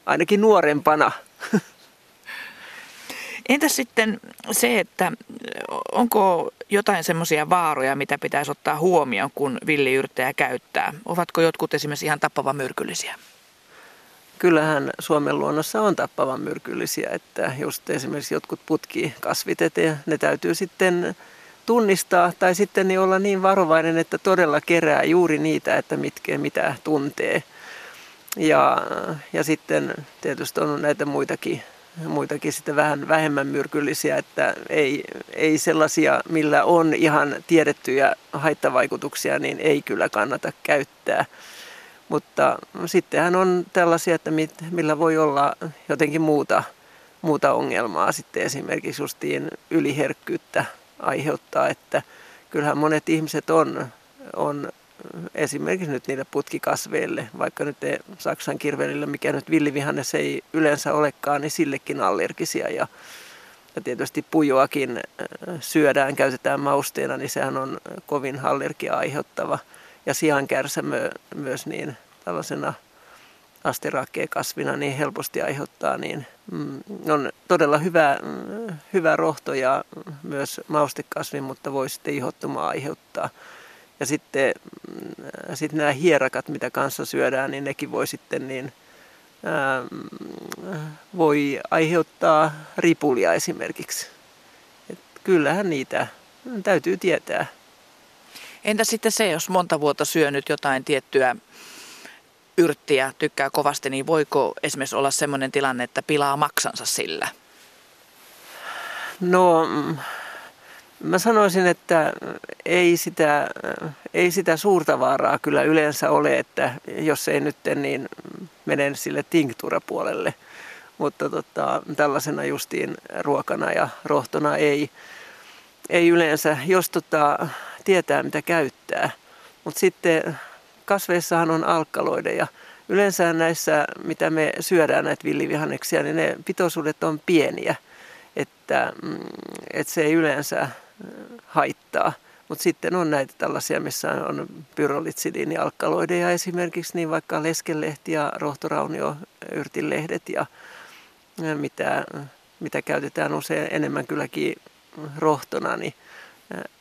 ainakin nuorempana Entä sitten se, että onko jotain semmoisia vaaroja, mitä pitäisi ottaa huomioon, kun villiyrttejä käyttää? Ovatko jotkut esimerkiksi ihan tappava myrkyllisiä? Kyllähän Suomen luonnossa on tappavan myrkyllisiä, että just esimerkiksi jotkut putkikasvit, että ne täytyy sitten tunnistaa tai sitten niin olla niin varovainen, että todella kerää juuri niitä, että mitkä, mitä tuntee. Ja, ja sitten tietysti on näitä muitakin, muitakin sitten vähän vähemmän myrkyllisiä, että ei, ei sellaisia, millä on ihan tiedettyjä haittavaikutuksia, niin ei kyllä kannata käyttää. Mutta sittenhän on tällaisia, että mit, millä voi olla jotenkin muuta, muuta ongelmaa, sitten esimerkiksi justiin yliherkkyyttä aiheuttaa, että kyllähän monet ihmiset on, on esimerkiksi nyt niille putkikasveille, vaikka nyt Saksan kirvelillä, mikä nyt villivihannes ei yleensä olekaan, niin sillekin allergisia ja, ja tietysti pujoakin äh, syödään, käytetään mausteena, niin sehän on kovin allergia aiheuttava. Ja siankärsämö myös niin tällaisena asterakkeen kasvina niin helposti aiheuttaa, niin mm, on todella hyvä, mm, hyvä rohto ja myös maustekasvi, mutta voi sitten ihottumaa aiheuttaa. Ja sitten mm, sitten nämä hierakat, mitä kanssa syödään, niin nekin voi sitten niin, ää, voi aiheuttaa ripulia esimerkiksi. Et kyllähän niitä täytyy tietää. Entä sitten se, jos monta vuotta syönyt jotain tiettyä yrttiä, tykkää kovasti, niin voiko esimerkiksi olla sellainen tilanne, että pilaa maksansa sillä? No, mä sanoisin, että ei sitä, ei sitä suurta vaaraa kyllä yleensä ole, että jos ei nyt niin mene sille tinkturapuolelle. Mutta tota, tällaisena justiin ruokana ja rohtona ei, ei yleensä, jos tota, tietää mitä käyttää. Mutta sitten kasveissahan on alkaloideja. Yleensä näissä, mitä me syödään näitä villivihanneksia, niin ne pitoisuudet on pieniä. Että, mm, että se ei yleensä haittaa. Mutta sitten on näitä tällaisia, missä on pyrolitsidiinialkkaloideja esimerkiksi, niin vaikka leskelehti ja rohtoraunio yrtinlehdet ja mitä, mitä käytetään usein enemmän kylläkin rohtona, niin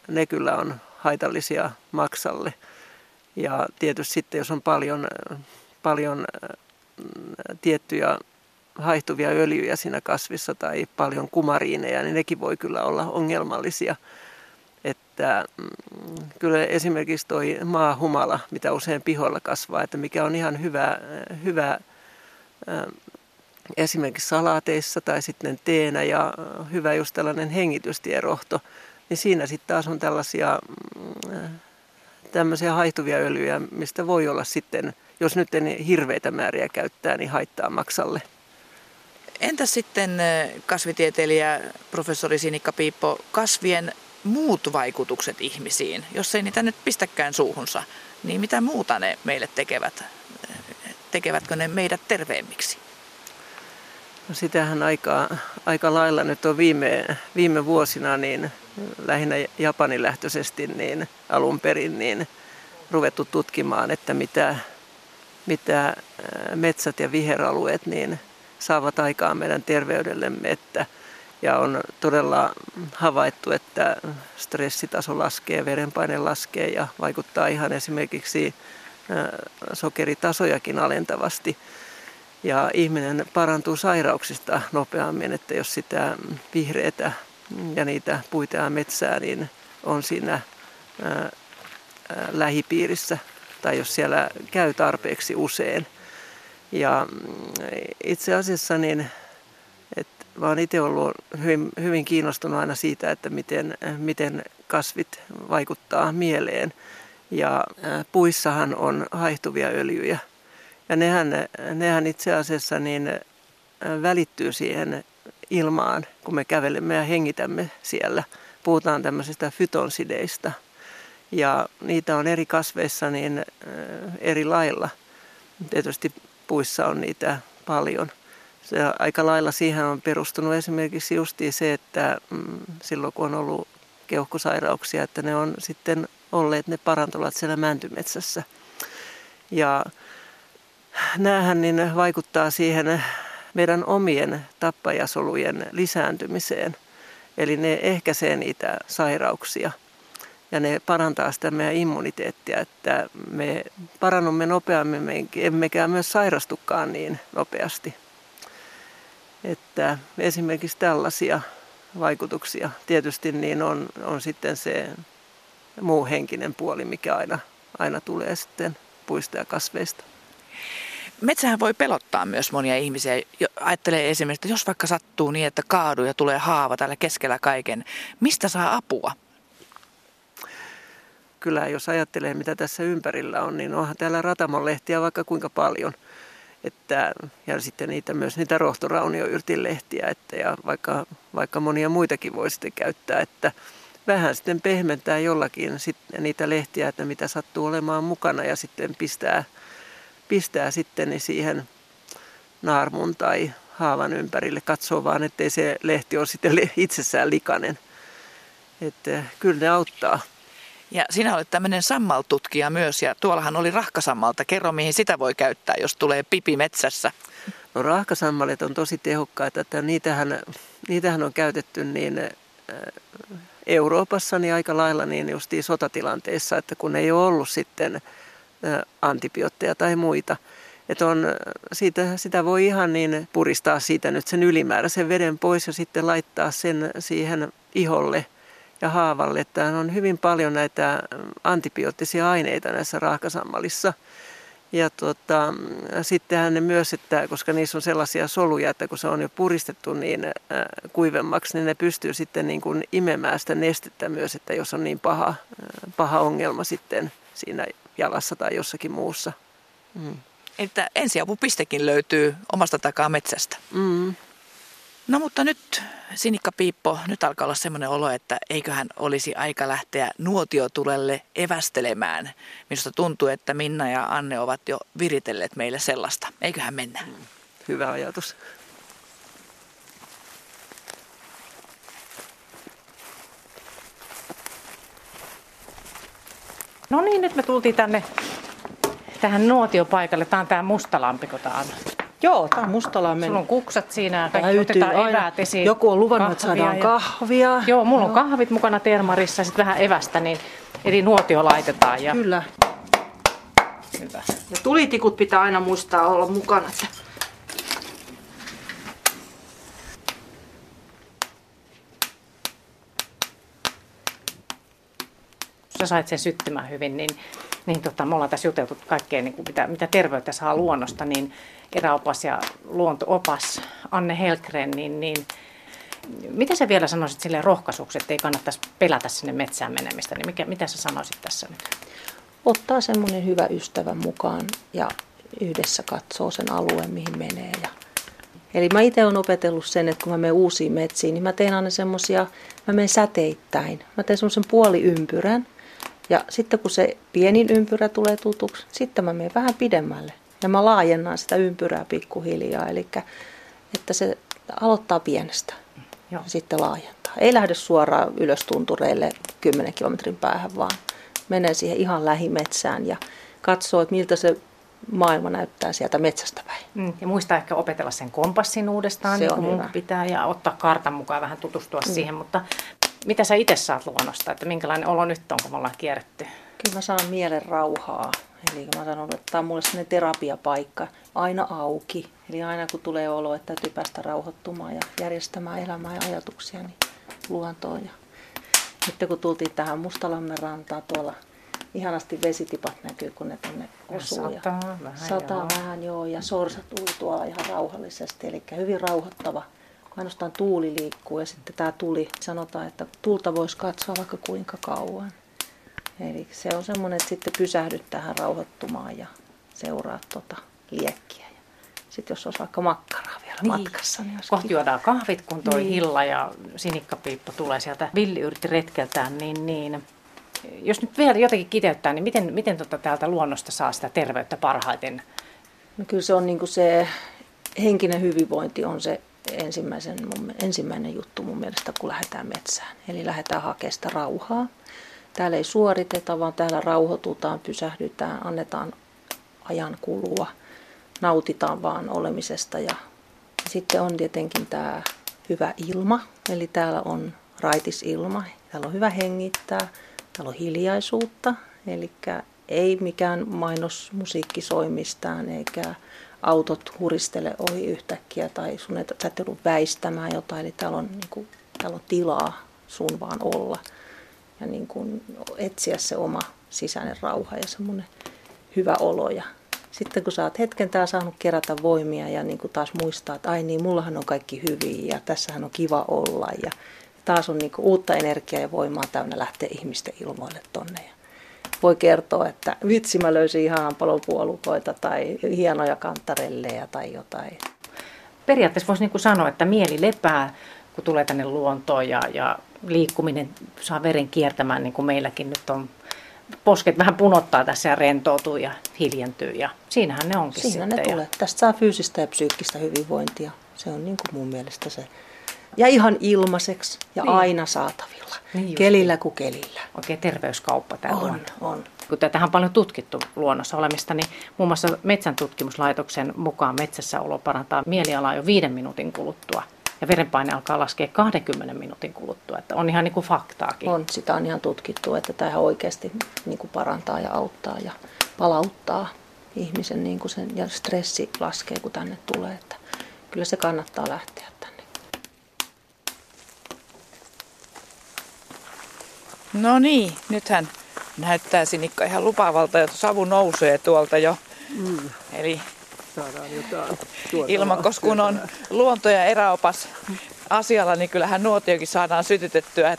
ne kyllä on haitallisia maksalle. Ja tietysti sitten, jos on paljon, paljon tiettyjä haihtuvia öljyjä siinä kasvissa tai paljon kumariineja, niin nekin voi kyllä olla ongelmallisia. Että mm, kyllä esimerkiksi toi maahumala, mitä usein pihoilla kasvaa, että mikä on ihan hyvä, hyvä esimerkiksi salaateissa tai sitten teenä ja hyvä just tällainen hengitystierohto, niin siinä sitten taas on tällaisia mm, tämmöisiä haihtuvia öljyjä, mistä voi olla sitten, jos nyt en hirveitä määriä käyttää, niin haittaa maksalle. Entä sitten kasvitieteilijä professori Sinikka Piippo, kasvien muut vaikutukset ihmisiin? Jos ei niitä nyt pistäkään suuhunsa, niin mitä muuta ne meille tekevät? Tekevätkö ne meidät terveemmiksi? No sitähän aika, aika lailla nyt on viime, viime vuosina niin lähinnä Japanilähtöisesti niin alun perin niin ruvettu tutkimaan, että mitä, mitä metsät ja viheralueet niin saavat aikaan meidän terveydellemme. Että, ja on todella havaittu, että stressitaso laskee, verenpaine laskee ja vaikuttaa ihan esimerkiksi sokeritasojakin alentavasti. Ja ihminen parantuu sairauksista nopeammin, että jos sitä vihreätä ja niitä puita ja metsää niin on siinä lähipiirissä tai jos siellä käy tarpeeksi usein. Ja mm, itse asiassa niin, että mä oon itse ollut hyvin, hyvin kiinnostunut aina siitä, että miten, miten kasvit vaikuttaa mieleen. Ja puissahan on haihtuvia öljyjä. Ja nehän, nehän itse asiassa niin välittyy siihen ilmaan, kun me kävelemme ja hengitämme siellä. Puhutaan tämmöisistä fytonsideista. Ja niitä on eri kasveissa niin eri lailla. Tietysti puissa on niitä paljon. Se aika lailla siihen on perustunut esimerkiksi justiin se, että mm, silloin kun on ollut keuhkosairauksia, että ne on sitten olleet ne parantulat siellä mäntymetsässä. Ja näähän niin vaikuttaa siihen meidän omien tappajasolujen lisääntymiseen. Eli ne ehkäisee niitä sairauksia ja ne parantaa sitä meidän immuniteettia, että me parannumme nopeammin, emmekä myös sairastukaan niin nopeasti. Että esimerkiksi tällaisia vaikutuksia tietysti niin on, on sitten se muu henkinen puoli, mikä aina, aina tulee sitten puista ja kasveista. Metsähän voi pelottaa myös monia ihmisiä. Ajattelee esimerkiksi, että jos vaikka sattuu niin, että kaadu ja tulee haava täällä keskellä kaiken, mistä saa apua? Kyllä, jos ajattelee mitä tässä ympärillä on, niin onhan täällä Ratamon lehtiä vaikka kuinka paljon. Että, ja sitten niitä myös niitä rohtoraunioyrtinlehtiä, että, ja vaikka, vaikka monia muitakin voi sitten käyttää, että vähän sitten pehmentää jollakin sit niitä lehtiä, että mitä sattuu olemaan mukana ja sitten pistää, pistää sitten siihen naarmun tai haavan ympärille. Katsoo vaan, ettei se lehti ole sitten itsessään likainen. Että kyllä ne auttaa. Ja sinä olet tämmöinen sammaltutkija myös ja tuollahan oli rahkasammalta. Kerro mihin sitä voi käyttää, jos tulee pipi metsässä. No rahkasammalet on tosi tehokkaita, että niitähän, niitähän on käytetty niin Euroopassa niin aika lailla niin justiin sotatilanteissa, että kun ei ole ollut sitten antibiootteja tai muita, että on, siitä, sitä voi ihan niin puristaa siitä nyt sen ylimääräisen veden pois ja sitten laittaa sen siihen iholle ja haavalle. Että on hyvin paljon näitä antibioottisia aineita näissä raakasammalissa. Ja tota, sittenhän ne myös, että koska niissä on sellaisia soluja, että kun se on jo puristettu niin kuivemmaksi, niin ne pystyy sitten niin kuin imemään sitä nestettä myös, että jos on niin paha, paha ongelma sitten siinä jalassa tai jossakin muussa. Mm. Että ensiapupistekin löytyy omasta takaa metsästä. Mm. No mutta nyt Sinikka Piippo, nyt alkaa olla semmoinen olo, että eiköhän olisi aika lähteä nuotiotulelle evästelemään. Minusta tuntuu, että Minna ja Anne ovat jo viritelleet meille sellaista. Eiköhän mennä. Hyvä ajatus. No niin, nyt me tultiin tänne tähän nuotiopaikalle. Tämä on tämä Mustalampi, kun tämä on. Joo, tämä on Mustalammen. Sulla on kuksat siinä, kaikki otetaan aina. eväät esiin. Joku on luvannut, että kahvia saadaan ja- kahvia. Joo, mulla on kahvit mukana termarissa, sitten vähän evästä, niin eli nuotio laitetaan. Ja... Kyllä. Hyvä. Ja tulitikut pitää aina muistaa olla mukana. Että sä sait sen syttymään hyvin, niin, niin tota, me ollaan tässä juteltu kaikkea, niin kuin mitä, mitä terveyttä saa luonnosta, niin eräopas ja luontoopas Anne Helgren, niin, niin mitä sä vielä sanoisit sille rohkaisuksi, että ei kannattaisi pelätä sinne metsään menemistä, niin mikä, mitä sä sanoisit tässä nyt? ottaa semmoinen hyvä ystävä mukaan ja yhdessä katsoo sen alueen, mihin menee. Ja... Eli mä itse olen opetellut sen, että kun mä menen uusiin metsiin, niin mä teen aina semmoisia, mä menen säteittäin. Mä teen semmoisen puoliympyrän ja sitten kun se pienin ympyrä tulee tutuksi, sitten mä menen vähän pidemmälle. Ja mä laajennan sitä ympyrää pikkuhiljaa, eli että se aloittaa pienestä ja sitten laajentaa. Ei lähde suoraan ylös tuntureille 10 kilometrin päähän, vaan menee siihen ihan lähimetsään ja katsoo, että miltä se maailma näyttää sieltä metsästä päin. Mm, ja muista ehkä opetella sen kompassin uudestaan, Se niin on kuin pitää, ja ottaa kartan mukaan vähän tutustua mm. siihen. Mutta mitä sä itse saat luonnosta, että minkälainen olo nyt on, kun me ollaan kierretty? Kyllä mä saan mielen rauhaa. Eli mä sanon, että tämä on mulle sellainen terapiapaikka, aina auki. Eli aina kun tulee olo, että täytyy päästä rauhoittumaan ja järjestämään elämää ja ajatuksia, niin luontoon. Ja sitten kun tultiin tähän Mustalammen rantaan tuolla, ihanasti vesitipat näkyy, kun ne tänne osuu. ja Sataa vähän, Sataa joo. vähän, joo, ja sorsat ui tuolla ihan rauhallisesti, eli hyvin rauhoittava. Ainoastaan tuuli liikkuu ja sitten tämä tuli, sanotaan, että tulta voisi katsoa vaikka kuinka kauan. Eli se on semmoinen, että sitten pysähdyt tähän rauhoittumaan ja seuraat tota liekkiä. Ja sitten jos olisi vaikka makkaraa vielä niin. matkassa, niin kiva. juodaan kahvit, kun toi Niin. Hilla ja Sinikka-Piippo tulee sieltä villiyrttiretkeltään, niin, niin jos nyt vielä jotenkin kiteyttää, niin miten, miten tota täältä luonnosta saa sitä terveyttä parhaiten? No kyllä se on niin kuin se henkinen hyvinvointi on se ensimmäisen, ensimmäinen juttu mun mielestä, kun lähdetään metsään. Eli lähdetään hakemaan sitä rauhaa. Täällä ei suoriteta, vaan täällä rauhoitutaan, pysähdytään, annetaan ajan kulua, nautitaan vaan olemisesta. Ja Sitten on tietenkin tämä hyvä ilma, eli täällä on raitis ilma, täällä on hyvä hengittää, täällä on hiljaisuutta, eli ei mikään mainos musiikki soi mistään, eikä autot huristele ohi yhtäkkiä tai sun et, sä et joudu väistämään jotain, eli täällä on, niin kuin, täällä on tilaa sun vaan olla ja niin kuin etsiä se oma sisäinen rauha ja semmoinen hyvä olo. Ja sitten kun sä oot hetken tää saanut kerätä voimia ja niin kuin taas muistaa, että ai niin, mullahan on kaikki hyvin ja tässähän on kiva olla ja taas on niin kuin uutta energiaa ja voimaa täynnä lähteä ihmisten ilmoille tonne. Ja voi kertoa, että vitsi mä löysin ihan palopuolukoita tai hienoja kantarelleja tai jotain. Periaatteessa voisi niin sanoa, että mieli lepää, kun tulee tänne luontoon ja, ja liikkuminen saa veren kiertämään, niin kuin meilläkin nyt on. Posket vähän punottaa tässä ja rentoutuu ja hiljentyy ja siinähän ne onkin Siinä sitten. ne tulee. Tästä saa fyysistä ja psyykkistä hyvinvointia. Se on niin kuin mun mielestä se. Ja ihan ilmaiseksi ja Niin. aina saatavilla. Niin just. kelillä kuin kelillä. Oikein terveyskauppa tämä On, luonto. on. Kun tätähän on paljon tutkittu luonnossa olemista, niin muun muassa Metsän tutkimuslaitoksen mukaan metsässä olo parantaa mielialaa jo viiden minuutin kuluttua. Ja verenpaine alkaa laskea 20 minuutin kuluttua. Että on ihan niin kuin faktaakin. On, sitä on ihan tutkittu, että tämä oikeasti niin kuin parantaa ja auttaa ja palauttaa ihmisen niin kuin sen, ja stressi laskee, kun tänne tulee. Että kyllä se kannattaa lähteä tänne. No niin, nythän näyttää Sinikka ihan lupaavalta, että savu nousee tuolta jo. Mm. Eli Saadaan jotain tuotavaa Ilmankos kun on luonto- ja eräopas asialla, niin kyllähän nuotiokin saadaan sytytettyä.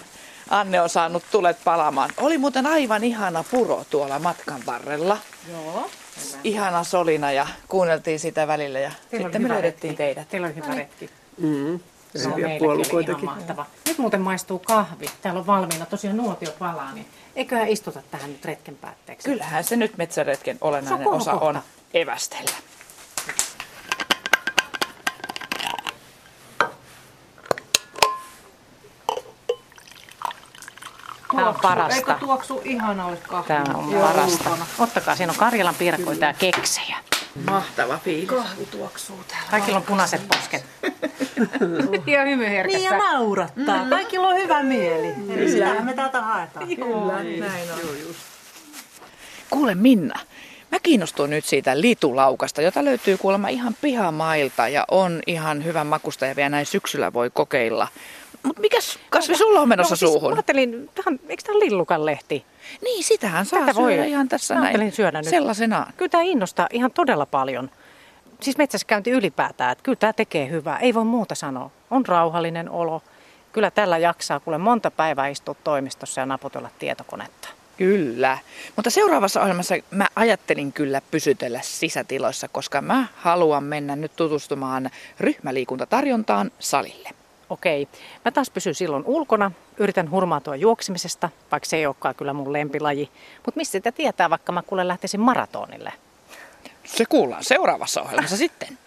Anne on saanut tulet palamaan. Oli muuten aivan ihana puro tuolla matkan varrella. Joo. Ihana solina ja kuunneltiin sitä välillä ja sitten me löydettiin teidät. Teillä oli hyvä retki. Mm. Se on oli ihan puolukoitakin. mahtava. Nyt muuten maistuu kahvi. Täällä on valmiina tosiaan nuotio palaa, niin eiköhän istuta tähän nyt retken päätteeksi. Kyllähän se nyt metsäretken olennainen on osa on kohokohta. evästellä. Tämä on parasta. Eikö tuoksu ihanalle kahville? Tämä on Joo, parasta. ulkona. Ottakaa, siinä on Karjalan piirakoita ja keksejä. Mahtava fiilis. Kahvi tuoksuu täällä. Kaikilla on punaiset posket. [laughs] ja hymy Niin ja naurattaa. Kaikilla on hyvä mieli. Eli sitähän me täältä haetaan. Kyllä, näin on. Kuule Minna, mä kiinnostuin nyt siitä litulaukasta, jota löytyy kuulemma ihan pihamailta ja on ihan hyvän makusta ja vielä näin syksyllä voi kokeilla. Mutta mikäs kasvi sulla on menossa no, siis suuhun? Mä ajattelin, tähän, eikö tämä lillukan lehti? Niin, sitähän saa Tätä voi- syödä ihan tässä Mä näin. ajattelin syödä nyt. Sellaisenaan. Kyllä tämä innostaa ihan todella paljon. Siis metsässä käynti ylipäätään, että kyllä tämä tekee hyvää. Ei voi muuta sanoa. On rauhallinen olo. Kyllä tällä jaksaa kuule monta päivää istua toimistossa ja naputella tietokonetta. Kyllä. Mutta seuraavassa ohjelmassa mä ajattelin kyllä pysytellä sisätiloissa, koska mä haluan mennä nyt tutustumaan ryhmäliikuntatarjontaan salille. Okei, mä taas pysyn silloin ulkona, yritän hurmautua juoksemisesta, vaikka se ei olekaan kyllä mun lempilaji. Mutta mistä sitä tietää, vaikka mä kuule lähtisin maratonille? Se kuullaan seuraavassa ohjelmassa sitten.